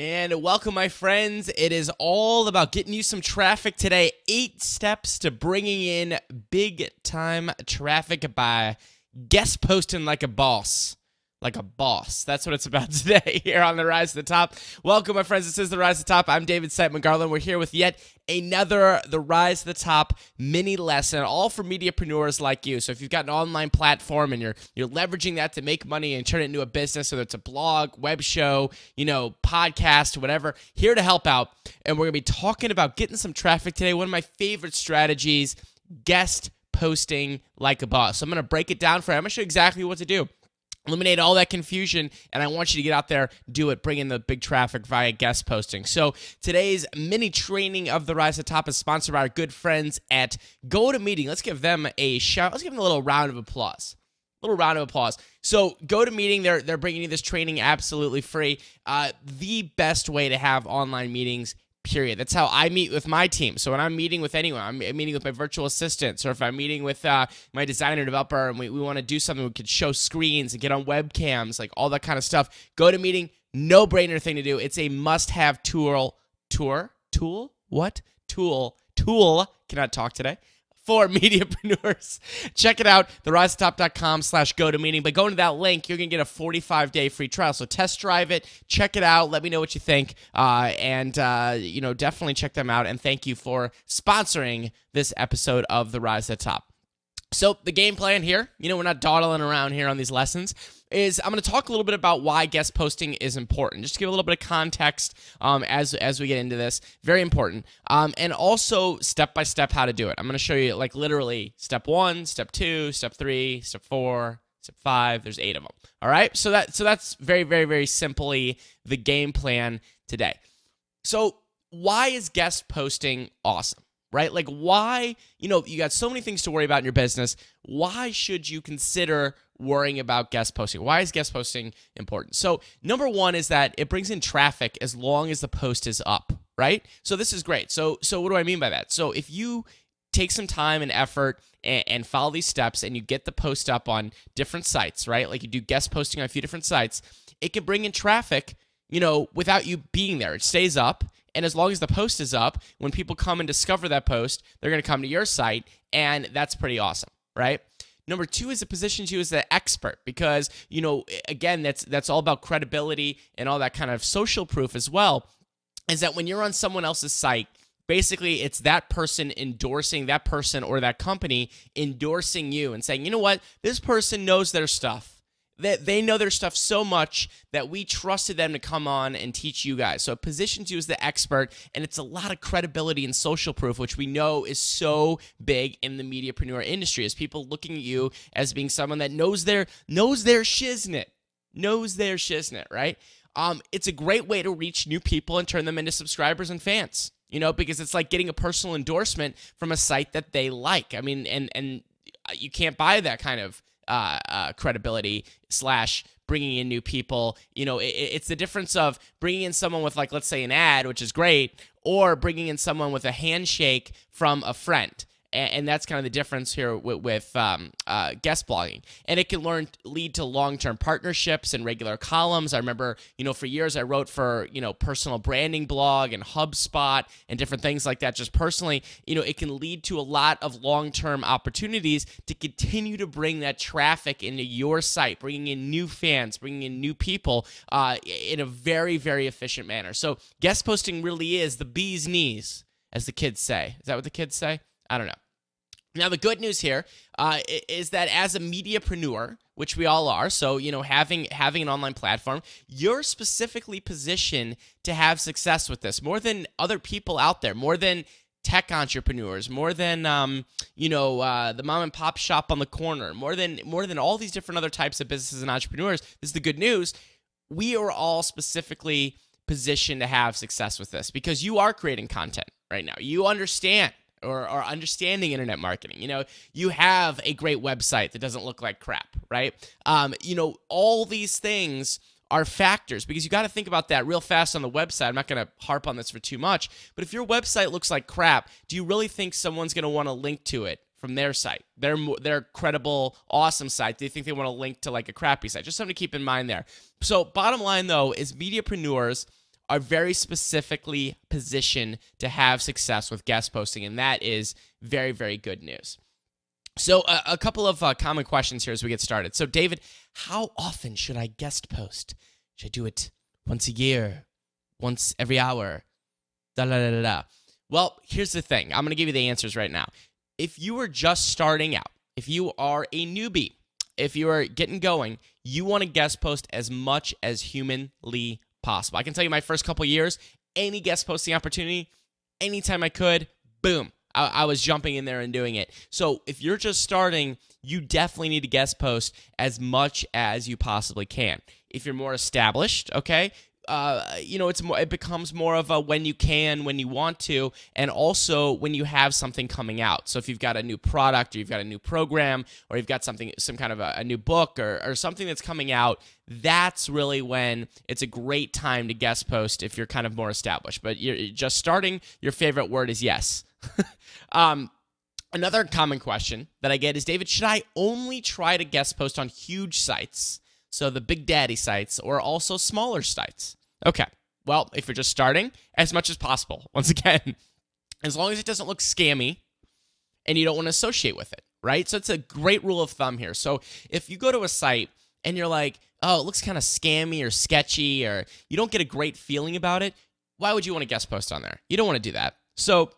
And welcome, my friends. It is all about getting you some traffic today. Eight steps to bringing in big time traffic by guest posting like a boss like a boss. That's what it's about today here on the Rise to the Top. Welcome, my friends. This is the Rise to the Top. I'm David Siteman Garland. We're here with yet another the Rise to the Top mini lesson, all for mediapreneurs like you. So if you've got an online platform and you're you're leveraging that to make money and turn it into a business, whether it's a blog, web show, you know, podcast, whatever, here to help out. And we're gonna be talking about getting some traffic today. One of my favorite strategies, guest posting like a boss. So I'm gonna break it down for you. I'm gonna show you exactly what to do eliminate all that confusion and i want you to get out there do it bring in the big traffic via guest posting so today's mini training of the rise to top is sponsored by our good friends at GoToMeeting let's give them a shout let's give them a little round of applause a little round of applause. So, GoToMeeting. They're they're bringing you this training absolutely free. Uh, the best way to have online meetings period. That's how I meet with my team. So when I'm meeting with anyone, I'm meeting with my virtual assistants, or if I'm meeting with uh, my designer developer and we, we want to do something, we could show screens and get on webcams, like all that kind of stuff. GoToMeeting, no brainer thing to do. It's a must have tool. Tour? Tool? What? Tool. Tool. Cannot talk today for mediapreneurs. Check it out, therisetop.com slash go to meeting. But going to that link, you're going to get a 45 day free trial. So test drive it, check it out, let me know what you think. Uh, and, uh, you know, definitely check them out. And thank you for sponsoring this episode of The Rise the Top. So the game plan here, you know, we're not dawdling around here on these lessons. Is I'm going to talk a little bit about why guest posting is important. Just to give a little bit of context um, as as we get into this. Very important. Um, and also step by step how to do it. I'm going to show you like literally step one, step two, step three, step four, step five. There's eight of them. All right. So that so that's very very very simply the game plan today. So why is guest posting awesome? Right? Like, why, you know, you got so many things to worry about in your business. Why should you consider worrying about guest posting? Why is guest posting important? So, number one is that it brings in traffic as long as the post is up, right? So, this is great. So, so what do I mean by that? So, if you take some time and effort and, and follow these steps and you get the post up on different sites, right? Like you do guest posting on a few different sites, it can bring in traffic, you know, without you being there. It stays up and as long as the post is up, when people come and discover that post, they're going to come to your site. And that's pretty awesome, right? Number two is it positions you as the expert because, you know, again, that's that's all about credibility and all that kind of social proof as well. Is that when you're on someone else's site, basically it's that person endorsing that person or that company endorsing you and saying, you know what, this person knows their stuff that they know their stuff so much that we trusted them to come on and teach you guys. So it positions you as the expert, and it's a lot of credibility and social proof, which we know is so big in the mediapreneur industry, as people looking at you as being someone that knows their knows their shiznit, knows their shiznit, right? Um, it's a great way to reach new people and turn them into subscribers and fans. You know, because it's like getting a personal endorsement from a site that they like. I mean, and and you can't buy that kind of uh, uh, credibility slash bringing in new people. You know, it, it's the difference of bringing in someone with like let's say an ad, which is great, or bringing in someone with a handshake from a friend and, and that's kind of the difference here with, with um, uh, guest blogging. And it can learn lead to long term partnerships and regular columns. I remember, you know, for years I wrote for you know personal branding blog and HubSpot and different things like that. Just personally, you know, it can lead to a lot of long term opportunities to continue to bring that traffic into your site, bringing in new fans, bringing in new people uh, in a very very efficient manner. So guest posting really is the bee's knees as the kids say. Is that what the kids say? I don't know. Now, the good news here uh, is that as a mediapreneur, which we all are, so you know, having having an online platform, you're specifically positioned to have success with this more than other people out there, more than tech entrepreneurs, more than um, you know uh, the mom and pop shop on the corner, more than more than all these different other types of businesses and entrepreneurs. This is the good news. We are all specifically positioned to have success with this because you are creating content right now. You understand or, or understanding internet marketing. You know, you have a great website that doesn't look like crap, right? Um, you know, all these things are factors because you got to think about that real fast on the website. I'm not going to harp on this for too much, but if your website looks like crap, do you really think someone's going to want to link to it from their site, their their credible, awesome site? Do you think they want to link to like a crappy site? Just something to keep in mind there. So, bottom line though is mediapreneurs are very specifically positioned to have success with guest posting, and that is very, very good news. So, uh, a couple of uh, common questions here as we get started. So, David, how often should I guest post? Should I do it once a year, once every hour? Da da da da. Well, here's the thing. I'm going to give you the answers right now. If you are just starting out, if you are a newbie, if you are getting going, you want to guest post as much as humanly possible. I can tell you my first couple years, any guest posting opportunity, anytime I could, boom, I, I, was jumping in there and doing it. So if you're just starting, you definitely need to guest post as much as you possibly can. If you're more established, okay, uh, you know, it's more, it becomes more of a when you can, when you want to, and also when you have something coming out. So if you've got a new product, or you've got a new program, or you've got something, some kind of a, a new book, or, or something that's coming out, that's really when it's a great time to guest post if you're kind of more established. But you're just starting. Your favorite word is yes. um, another common question that I get is, David, should I only try to guest post on huge sites? So the big daddy sites or also smaller sites. Okay. Well, if you're just starting, as much as possible. Once again, as long as it doesn't look scammy and you don't want to associate with it, right? So it's a great rule of thumb here. So if you go to a site and you're like, oh, it looks kind of scammy or sketchy or you don't get a great feeling about it, why would you want to guest post on there? You don't want to do that. So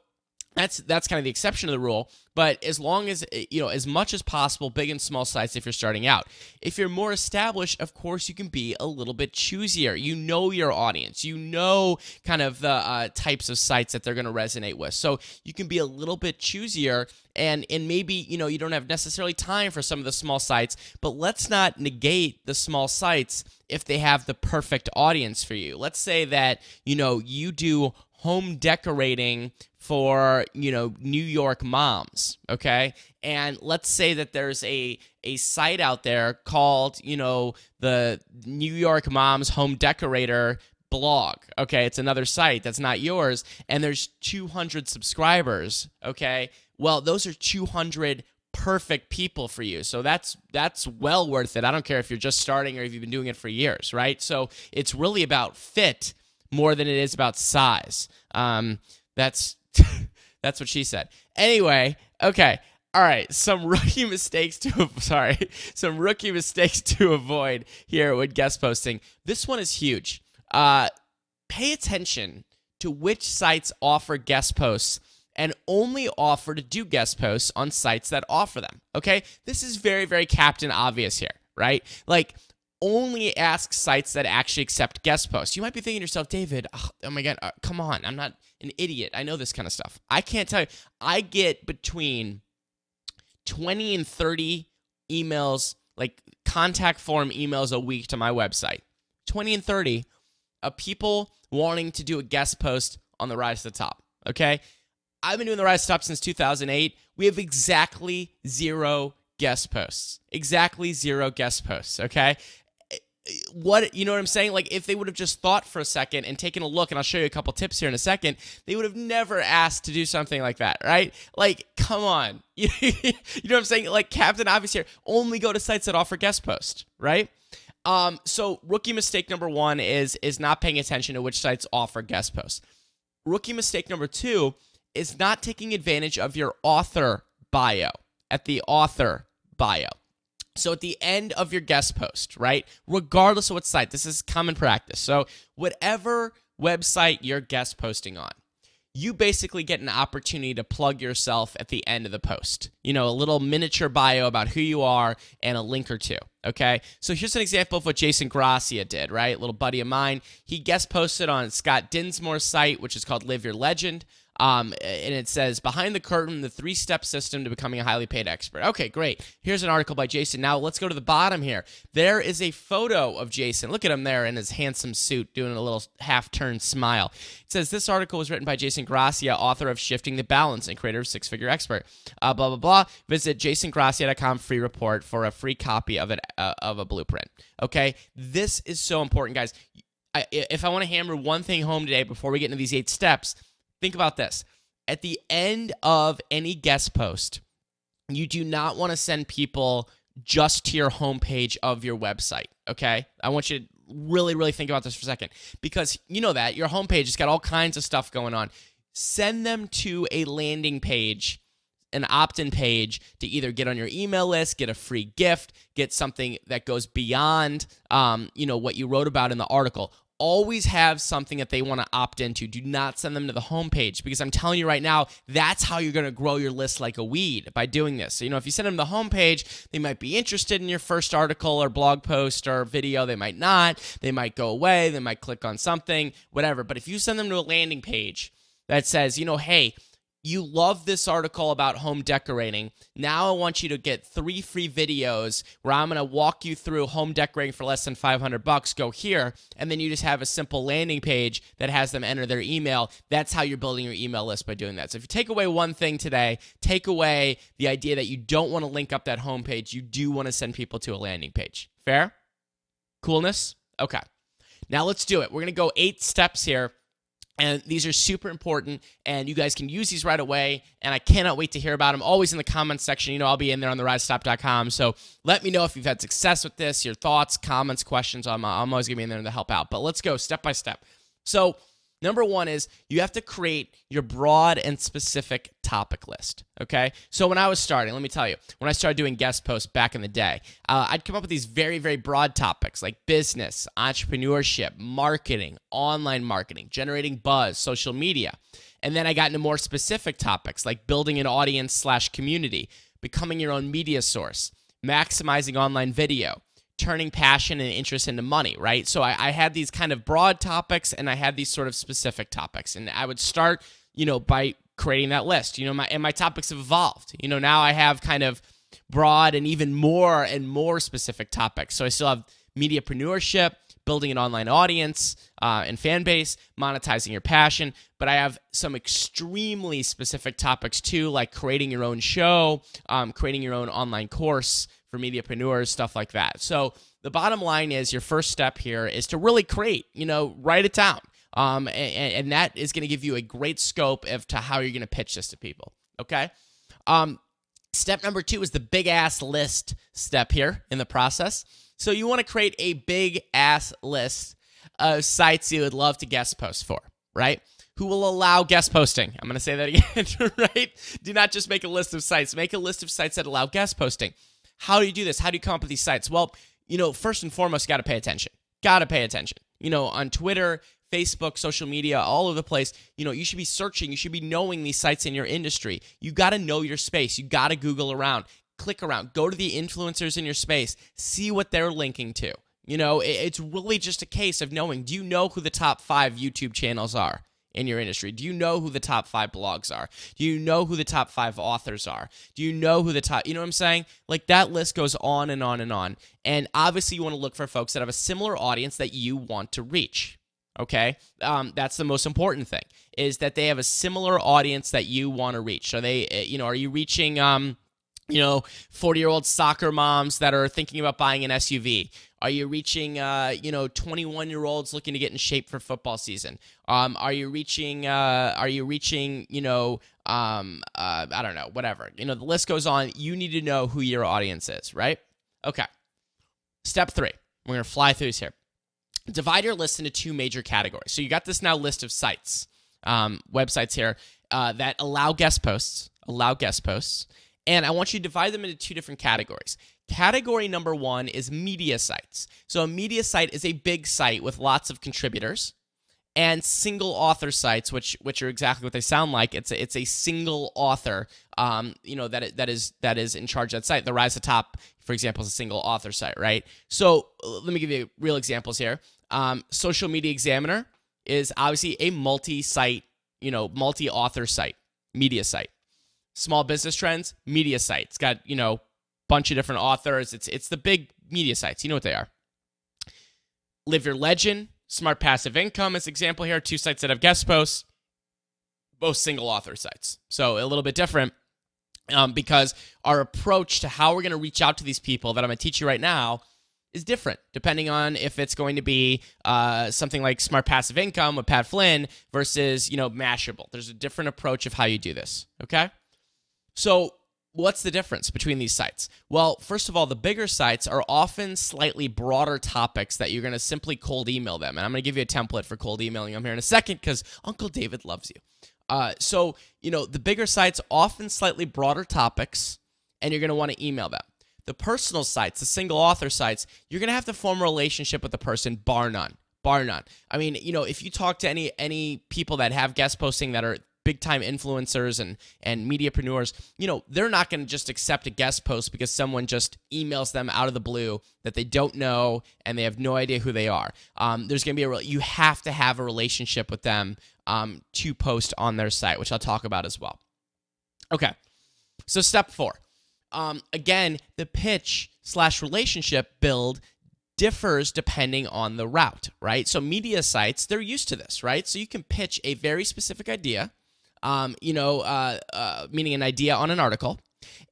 that's that's kind of the exception to the rule but as long as eh, you know as much as possible big and small sites if you're starting out. If you're more established of course you can be a little bit choosier. You know your audience. You know kind of the uh, types of sites that they're going to resonate with. So you can be a little bit choosier and and maybe you know you don't have necessarily time for some of the small sites but let's not negate the small sites if they have the perfect audience for you. Let's say that you know you do home decorating for you know New York moms, okay? And let's say that there's a a site out there called, you know, the New York Moms Home Decorator blog. Okay, it's another site that's not yours and there's 200 subscribers, okay? Well, those are 200 perfect people for you. So that's that's well worth it. I don't care if you're just starting or if you've been doing it for years, right? So it's really about fit more than it is about size. Um, that's that's what she said. Anyway, okay. All right, some rookie mistakes to sorry, some rookie mistakes to avoid here with guest posting. This one is huge. Uh, pay attention to which sites offer guest posts and only offer to do guest posts on sites that offer them. Okay, this is very very captain obvious here, right? Like only ask sites that actually accept guest posts. You might be thinking to yourself, David, oh, oh my God, uh, come on. I'm not an idiot. I know this kind of stuff. I can't tell you. I get between 20 and 30 emails, like contact form emails a week to my website. 20 and 30 of people wanting to do a guest post on the Rise to the Top. Okay. I've been doing the Rise to the Top since 2008. We have exactly zero guest posts. Exactly zero guest posts. Okay what you know what I'm saying? Like if they would have just thought for a second and taken a look, and I'll show you a couple tips here in a second, they would have never asked to do something like that, right? Like, come on, you know what I'm saying? Like Captain Obvious here, only go to sites that offer guest post, right? Um, so rookie mistake number one is is not paying attention to which sites offer guest posts. Rookie mistake number two is not taking advantage of your author bio at the author bio. So at the end of your guest post, right? Regardless of what site, this is common practice. So whatever website you're guest posting on, you basically get an opportunity to plug yourself at the end of the post. You know, a little miniature bio about who you are and a link or two. Okay. So here's an example of what Jason Gracia did, right? A little buddy of mine. He guest posted on Scott Dinsmore's site, which is called Live Your Legend. Um, and it says behind the curtain, the three step system to becoming a highly paid expert. Okay, great. Here's an article by Jason. Now let's go to the bottom here. There is a photo of Jason. Look at him there in his handsome suit, doing a little half turned smile. It says this article was written by Jason Gracia, author of Shifting the Balance and creator of Six Figure Expert. Uh, blah blah blah. Visit jasongracia.com free report for a free copy of it uh, of a blueprint. Okay, this is so important, guys. I, if I want to hammer one thing home today before we get into these eight steps Think about this. At the end of any guest post, you do not want to send people just to your homepage of your website. Okay. I want you to really, really think about this for a second because you know that your homepage has got all kinds of stuff going on. Send them to a landing page an opt-in page to either get on your email list, get a free gift, get something that goes beyond, um, you know, what you wrote about in the article. Always have something that they want to opt into. Do not send them to the homepage because I'm telling you right now, that's how you're going to grow your list like a weed by doing this. So, you know, if you send them to the homepage, they might be interested in your first article or blog post or video. They might not. They might go away. They might click on something, whatever. But if you send them to a landing page that says, you know, hey, you love this article about home decorating. Now I want you to get three free videos where I'm going to walk you through home decorating for less than 500 bucks. Go here, and then you just have a simple landing page that has them enter their email. That's how you're building your email list by doing that. So if you take away one thing today, take away the idea that you don't want to link up that home page. You do want to send people to a landing page. Fair? Coolness? Okay. Now let's do it. We're going to go eight steps here and these are super important, and you guys can use these right away. And I cannot wait to hear about them. Always in the comments section. You know, I'll be in there on the risestop.com. So let me know if you've had success with this, your thoughts, comments, questions. I'm, I'm always going to be in there to help out. But let's go step by step. So, Number one is you have to create your broad and specific topic list. Okay. So when I was starting, let me tell you, when I started doing guest posts back in the day, uh, I'd come up with these very, very broad topics like business, entrepreneurship, marketing, online marketing, generating buzz, social media. And then I got into more specific topics like building an audience slash community, becoming your own media source, maximizing online video turning passion and interest into money, right? So I, I, had these kind of broad topics and I had these sort of specific topics. And I would start, you know, by creating that list. You know, my and my topics have evolved. You know, now I have kind of broad and even more and more specific topics. So I still have mediapreneurship, building an online audience uh, and fan base, monetizing your passion. But I have some extremely specific topics too, like creating your own show, um, creating your own online course, for mediapreneurs, stuff like that. So the bottom line is your first step here is to really create, you know, write it down. Um, and, and that is going to give you a great scope of to how you're going to pitch this to people. Okay. Um, step number two is the big ass list step here in the process. So you want to create a big ass list of sites you would love to guest post for, right? Who will allow guest posting? I'm going to say that again, right? Do not just make a list of sites, make a list of sites that allow guest posting. How do you do this? How do you come up with these sites? Well, you know, first and foremost, you got to pay attention. Got to pay attention. You know, on Twitter, Facebook, social media, all over the place. You know, you should be searching, you should be knowing these sites in your industry. You got to know your space. You got to Google around, click around, go to the influencers in your space, see what they're linking to. You know, it's really just a case of knowing do you know who the top five YouTube channels are? In your industry? Do you know who the top five blogs are? Do you know who the top five authors are? Do you know who the top, you know what I'm saying? Like that list goes on and on and on. And obviously, you want to look for folks that have a similar audience that you want to reach. Okay, um, that's the most important thing is that they have a similar audience that you want to reach. Are they, eh, you know, are you reaching, um, you know, 40 year old soccer moms that are thinking about buying an SUV? Are you reaching, uh, you know, 21 year olds looking to get in shape for football season? Um, are you reaching, uh, are you reaching, you know, um, uh, I don't know, whatever. You know, the list goes on. You need to know who your audience is, right? Okay. Step three. We're going to fly through this here. Divide your list into two major categories. So you got this now list of sites, um, websites here uh, that allow guest posts, allow guest posts. And I want you to divide them into two different categories. Category number one is media sites. So, a media site is a big site with lots of contributors and single author sites, which which are exactly what they sound like. It's a, it's a single author, um, you know that that is that is in charge of that site. The Rise to Top, for example, is a single author site, right? So let me give you real examples here. Um, Social Media Examiner is obviously a multi-site, you know, multi-author site, media site. Small Business Trends, media sites. Got you know bunch of different authors. It's it's the big media sites. You know what they are. Live Your Legend, Smart Passive Income as example here, two sites that have guest posts, both single author sites. So a little bit different um, because our approach to how we're going to reach out to these people that I'm going to teach you right now is different depending on if it's going to be uh, something like Smart Passive Income with Pat Flynn versus you know Mashable. There's a different approach of how you do this. Okay, so what's the difference between these sites? Well, first of all, the bigger sites are often slightly broader topics that you're going to simply cold email them. And I'm going to give you a template for cold emailing them here in a second because Uncle David loves you. Uh, so, you know, the bigger sites often slightly broader topics, and you're going to want to email them. The personal sites, the single author sites, you're going to have to form a relationship with the person, bar none bar none. I mean, you know, if you talk to any any people that have guest posting that are big time influencers and and mediapreneurs, you know, they're not going to just accept a guest post because someone just emails them out of the blue that they don't know and they have no idea who they are. Um, there's going to be a you have to have a relationship with them um, to post on their site, which I'll talk about as well. Okay, so step four. Um, again, the pitch slash relationship build differs depending on the route, right? So media sites, they're used to this, right? So you can pitch a very specific idea um, you know, uh, uh, meaning an idea on an article,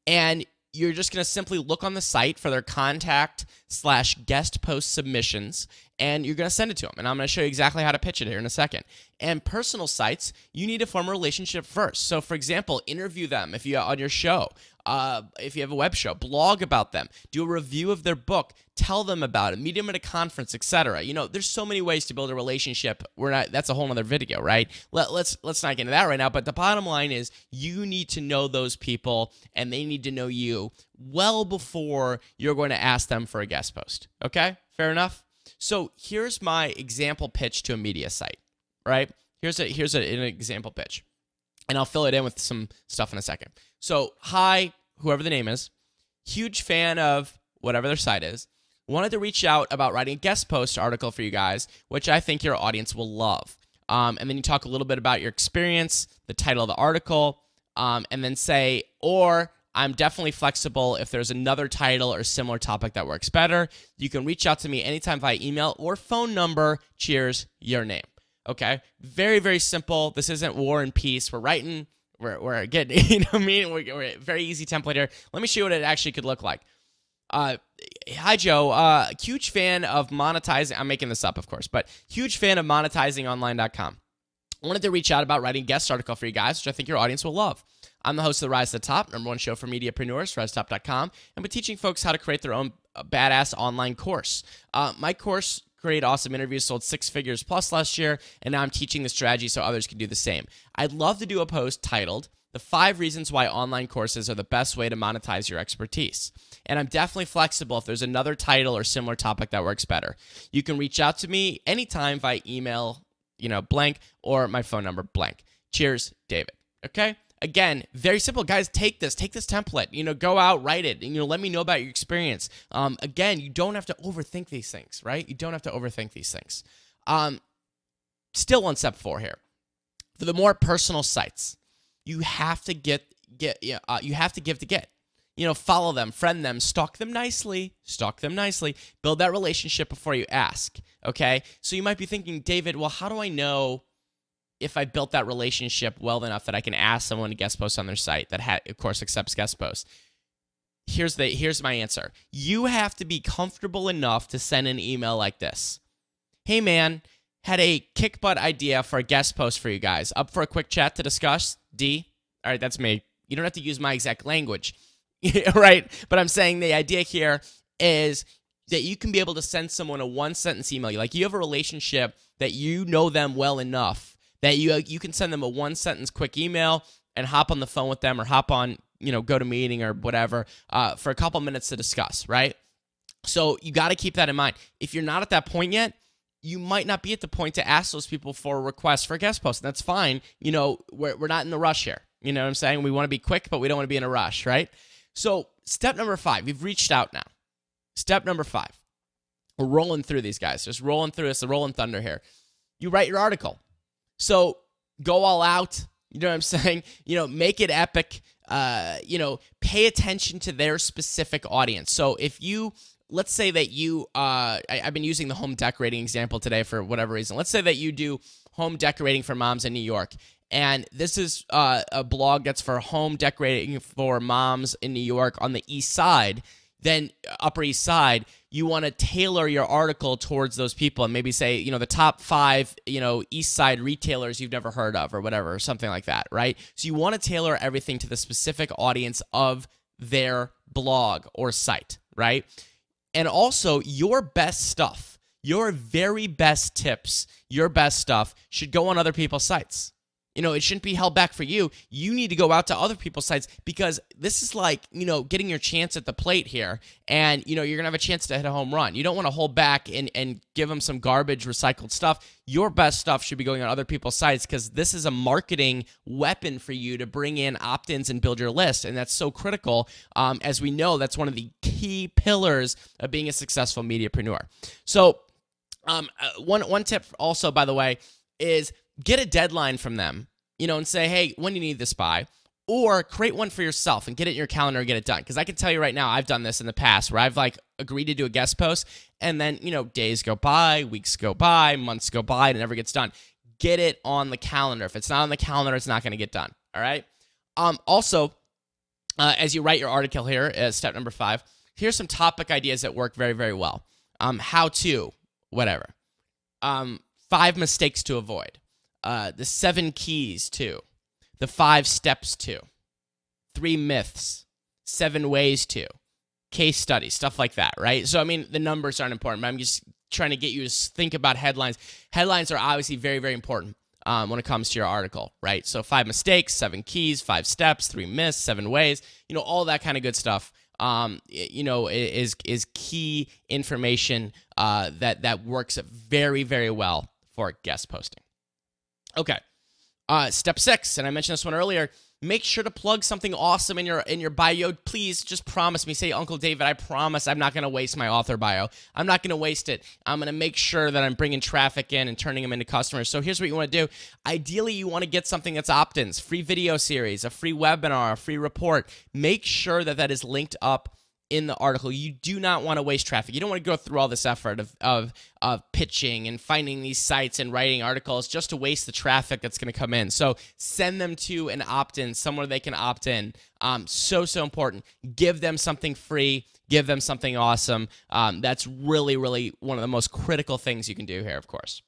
and you're just going to simply look on the site for their contact slash guest post submissions and you're going to send it to them and i'm going to show you exactly how to pitch it here in a second. And personal sites you need to form a relationship first. So for example interview them if you on your show uh, if you have a web show, blog about them, do a review of their book, tell them about it, meet them at a conference, etc. You know, there's so many ways to build a relationship. We're not. That's a whole other video, right? Let, let's let's not get into that right now. But the bottom line is, you need to know those people, and they need to know you well before you're going to ask them for a guest post. Okay, fair enough. So here's my example pitch to a media site. Right? Here's a here's a, an example pitch and I'll fill it in with some stuff in a second. So, hi, whoever the name is, huge fan of whatever their site is. Wanted to reach out about writing a guest post article for you guys, which I think your audience will love. Um, and then you talk a little bit about your experience, the title of the article, um, and then say, or I'm definitely flexible if there's another title or similar topic that works better. You can reach out to me anytime via email or phone number. Cheers, your name. Okay, very very simple. This isn't War and Peace. We're writing. We're we're getting. You know what I mean? We're, we're very easy template here. Let me show you what it actually could look like. Uh, hi Joe. Uh, huge fan of monetizing. I'm making this up, of course, but huge fan of monetizingonline.com. Wanted to reach out about writing a guest article for you guys, which I think your audience will love. I'm the host of the Rise to the Top, number one show for mediapreneurs, risetop.com, and we're teaching folks how to create their own badass online course. Uh, my course great, awesome interviews, sold six figures plus last year, and now I'm teaching the strategy so others can do the same. I'd love to do a post titled, The Five Reasons Why Online Courses Are the Best Way to Monetize Your Expertise. And I'm definitely flexible if there's another title or similar topic that works better. You can reach out to me anytime via email, you know, blank, or my phone number, blank. Cheers, David. Okay? Again, very simple, guys. Take this, take this template. You know, go out, write it, and you know, let me know about your experience. Um, again, you don't have to overthink these things, right? You don't have to overthink these things. Um, still on step four here. For the more personal sites, you have to get get uh, you have to give to get. You know, follow them, friend them, stalk them nicely, stalk them nicely, build that relationship before you ask. Okay, so you might be thinking, David, well, how do I know? If I built that relationship well enough that I can ask someone to guest post on their site that ha- of course accepts guest posts. Here's the here's my answer. You have to be comfortable enough to send an email like this. Hey man, had a kick butt idea for a guest post for you guys. Up for a quick chat to discuss? D. All right, that's me. You don't have to use my exact language. right? But I'm saying the idea here is that you can be able to send someone a one sentence email. Like you have a relationship that you know them well enough that you you can send them a one sentence quick email and hop on the phone with them or hop on you know GoToMeeting or whatever uh, for a couple minutes to discuss right? So you got to keep that in mind. If you're not at that point yet you might not be at the point to ask those people for a request for a guest post and that's fine. You know we're, we're not in the rush here. You know what i'm saying? We want to be quick but we don't want to be in a rush right? So step number five you've reached out now. Step number five we're rolling through these guys just rolling through this the rolling thunder here. You write your article so go all out. You know what I'm saying? You know, make it epic. Uh, you know, pay attention to their specific audience. So if you let's say that you uh I, have been using the home decorating example today for whatever reason. Let's say that you do home decorating for moms in New York. And this is uh, a blog that's for home decorating for moms in New York on the east side then uh, Upper East Side, you want to tailor your article towards those people and maybe say, you know, the top five, you know, East Side retailers you've never heard of or whatever, or something like that, right? So you want to tailor everything to the specific audience of their blog or site, right? And also, your best stuff, your very best tips, your best stuff should go on other people's sites. You know, it shouldn't be held back for you. You need to go out to other people's sites because this is like, you know, getting your chance at the plate here. And, you know, you're going to have a chance to hit a home run. You don't want to hold back and, and give them some garbage, recycled stuff. Your best stuff should be going on other people's sites because this is a marketing weapon for you to bring in opt ins and build your list. And that's so critical. Um, as we know, that's one of the key pillars of being a successful mediapreneur. So, um, uh, one, one tip also, by the way, is get a deadline from them, you know, and say, hey, when do you need this by? Or create one for yourself and get it in your calendar and get it done. Because I can tell you right now, I've done this in the past where I've like agreed to do a guest post and then, you know, days go by, weeks go by, months go by, and it never gets done. Get it on the calendar. If it's not on the calendar, it's not going to get done. All right. Um, also, uh, as you write your article here, uh, step number five, here's some topic ideas that work very, very well. Um, how to, whatever. Um, five mistakes to avoid uh, the seven keys to, the five steps to, three myths, seven ways to, case studies, stuff like that, right? So, I mean, the numbers aren't important, but I'm just trying to get you to think about headlines. Headlines are obviously very, very important. Um, when it comes to your article, right? So five mistakes, seven keys, five steps, three myths, seven ways, you know, all that kind of good stuff. Um, you know, is is key information uh, that that works very very well for guest posting. Okay. Uh, step six, and I mentioned this one earlier. Make sure to plug something awesome in your in your bio. Please, just promise me. Say, Uncle David, I promise I'm not to waste my author bio. I'm not to waste it. I'm to make sure that I'm bringing traffic in and turning them into customers. So here's what you want to do. Ideally, you want to get something that's opt-ins, free video series, a free webinar, a free report. Make sure that that is linked up in the article. You do not want to waste traffic. You don't want to go through all this effort of, of, of pitching and finding these sites and writing articles just to waste the traffic that's going to come in. So send them to an opt in, somewhere they can opt in. Um, so, so important. Give them something free, give them something awesome. Um, that's really, really one of the most critical things you can do here, of course.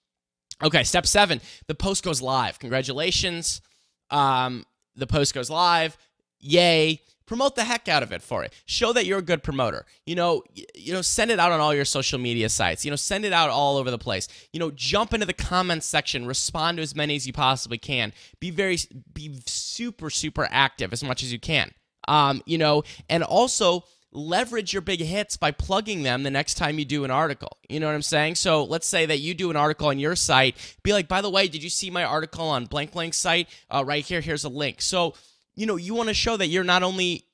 Okay, step seven the post goes live. Congratulations. Um, the post goes live. Yay promote the heck out of it for it show that you're a good promoter you know you know send it out on all your social media sites you know send it out all over the place you know jump into the comments section respond to as many as you possibly can be very be super super active as much as you can um you know and also leverage your big hits by plugging them the next time you do an article. You know what I'm saying? So let's say that you do an article on your site. Be like, by the way, did you see my article on blank blank site? Uh, right here, here's a link. So you know, you want to show that you're not only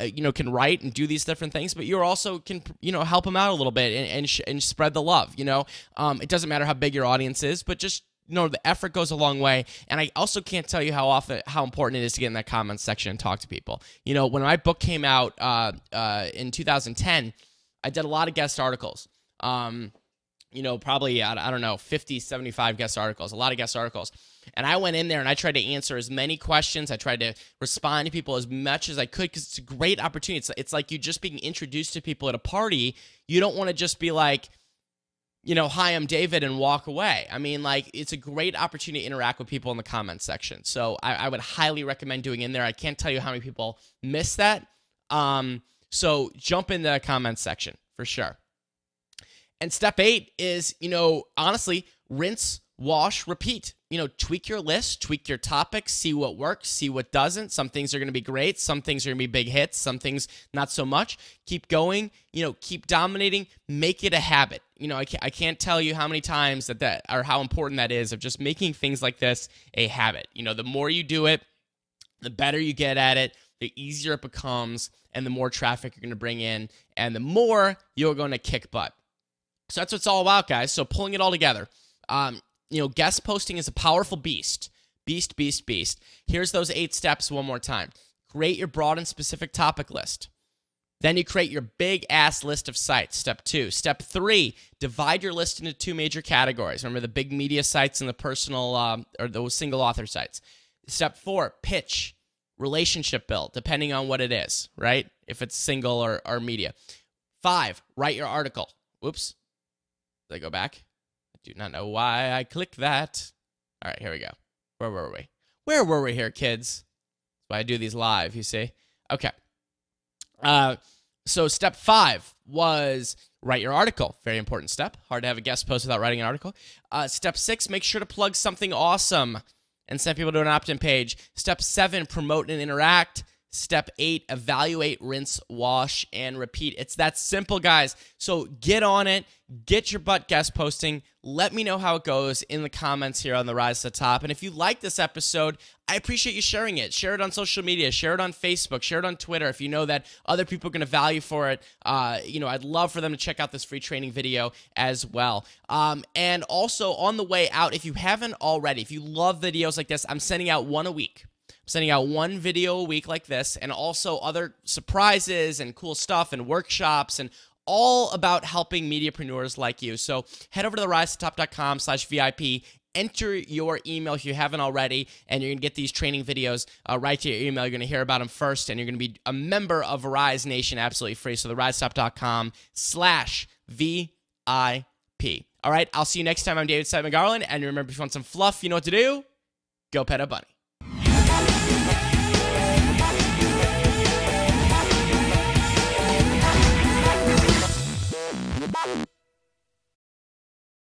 you know can write and do these different things but you're also can you know help them out a little bit and and, and spread the love you know? Um, it doesn't matter how big your audience is but just you know the effort goes a long way. And i also can't tell you how often how important it is to get in that comments section and talk to people. You know when my book came out uh, uh, in 2010 i did a lot of guest articles. Um, you know, probably, I don't know, 50, 75 guest articles, a lot of guest articles. And I went in there and I tried to answer as many questions. I tried to respond to people as much as I could because it's a great opportunity. It's, it's like you just being introduced to people at a party. You don't want to just be like, you know, hi, I'm David and walk away. I mean, like, it's a great opportunity to interact with people in the comments section. So I, I would highly recommend doing in there. I can't tell you how many people miss that. Um, so jump in the comments section for sure. And step eight is, you know, honestly, rinse, wash, repeat. You know, tweak your list, tweak your topics, see what works, see what doesn't. Some things are going to be great, some things are going to be big hits, some things not so much. Keep going, you know, keep dominating, make it a habit. You know, I can't, I can't tell you how many times that that or how important that is of just making things like this a habit. You know, the more you do it, the better you get at it, the easier it becomes, and the more traffic you're going to bring in, and the more you're going to kick butt. So that's what it's all about, guys. So pulling it all together. Um, you know, guest posting is a powerful beast. Beast, beast, beast. Here's those eight steps one more time. Create your broad and specific topic list. Then you create your big ass list of sites. Step two. Step three, divide your list into two major categories. Remember the big media sites and the personal um, or those single author sites. Step four, pitch, relationship build, depending on what it is, right? If it's single or, or media. Five, write your article. Whoops. Did I go back? Do not know why I clicked that. All right, here we go. Where were we? Where were we here, kids? That's why I do these live, you see. Okay. Uh, so step five was write your article. Very important step. Hard to have a guest post without writing an article. Uh, step six, make sure to plug something awesome and send people to an opt in page. Step seven, promote and interact. Step eight, evaluate, rinse, wash, and repeat. It's that simple, guys. So get on it, get your butt guest posting. Let me know how it goes in the comments here on the Rise to the Top. And if you like this episode, I appreciate you sharing it. Share it on social media, share it on Facebook, share it on Twitter. If you know that other people are going to value for it, uh, you know, I'd love for them to check out this free training video as well. Um, and also on the way out, if you haven't already, if you love videos like this, I'm sending out one a week. I'm sending out one video a week like this, and also other surprises and cool stuff and workshops and all about helping mediapreneurs like you. So head over to the risetop.com slash VIP. Enter your email if you haven't already, and you're to get these training videos uh, right to your email. You're to hear about them first, and you're to be a member of Rise Nation absolutely free. So the risetop.com slash VIP. All right, I'll see you next time. I'm David Siteman Garland, and remember, if you want some fluff, you know what to do. Go pet a bunny.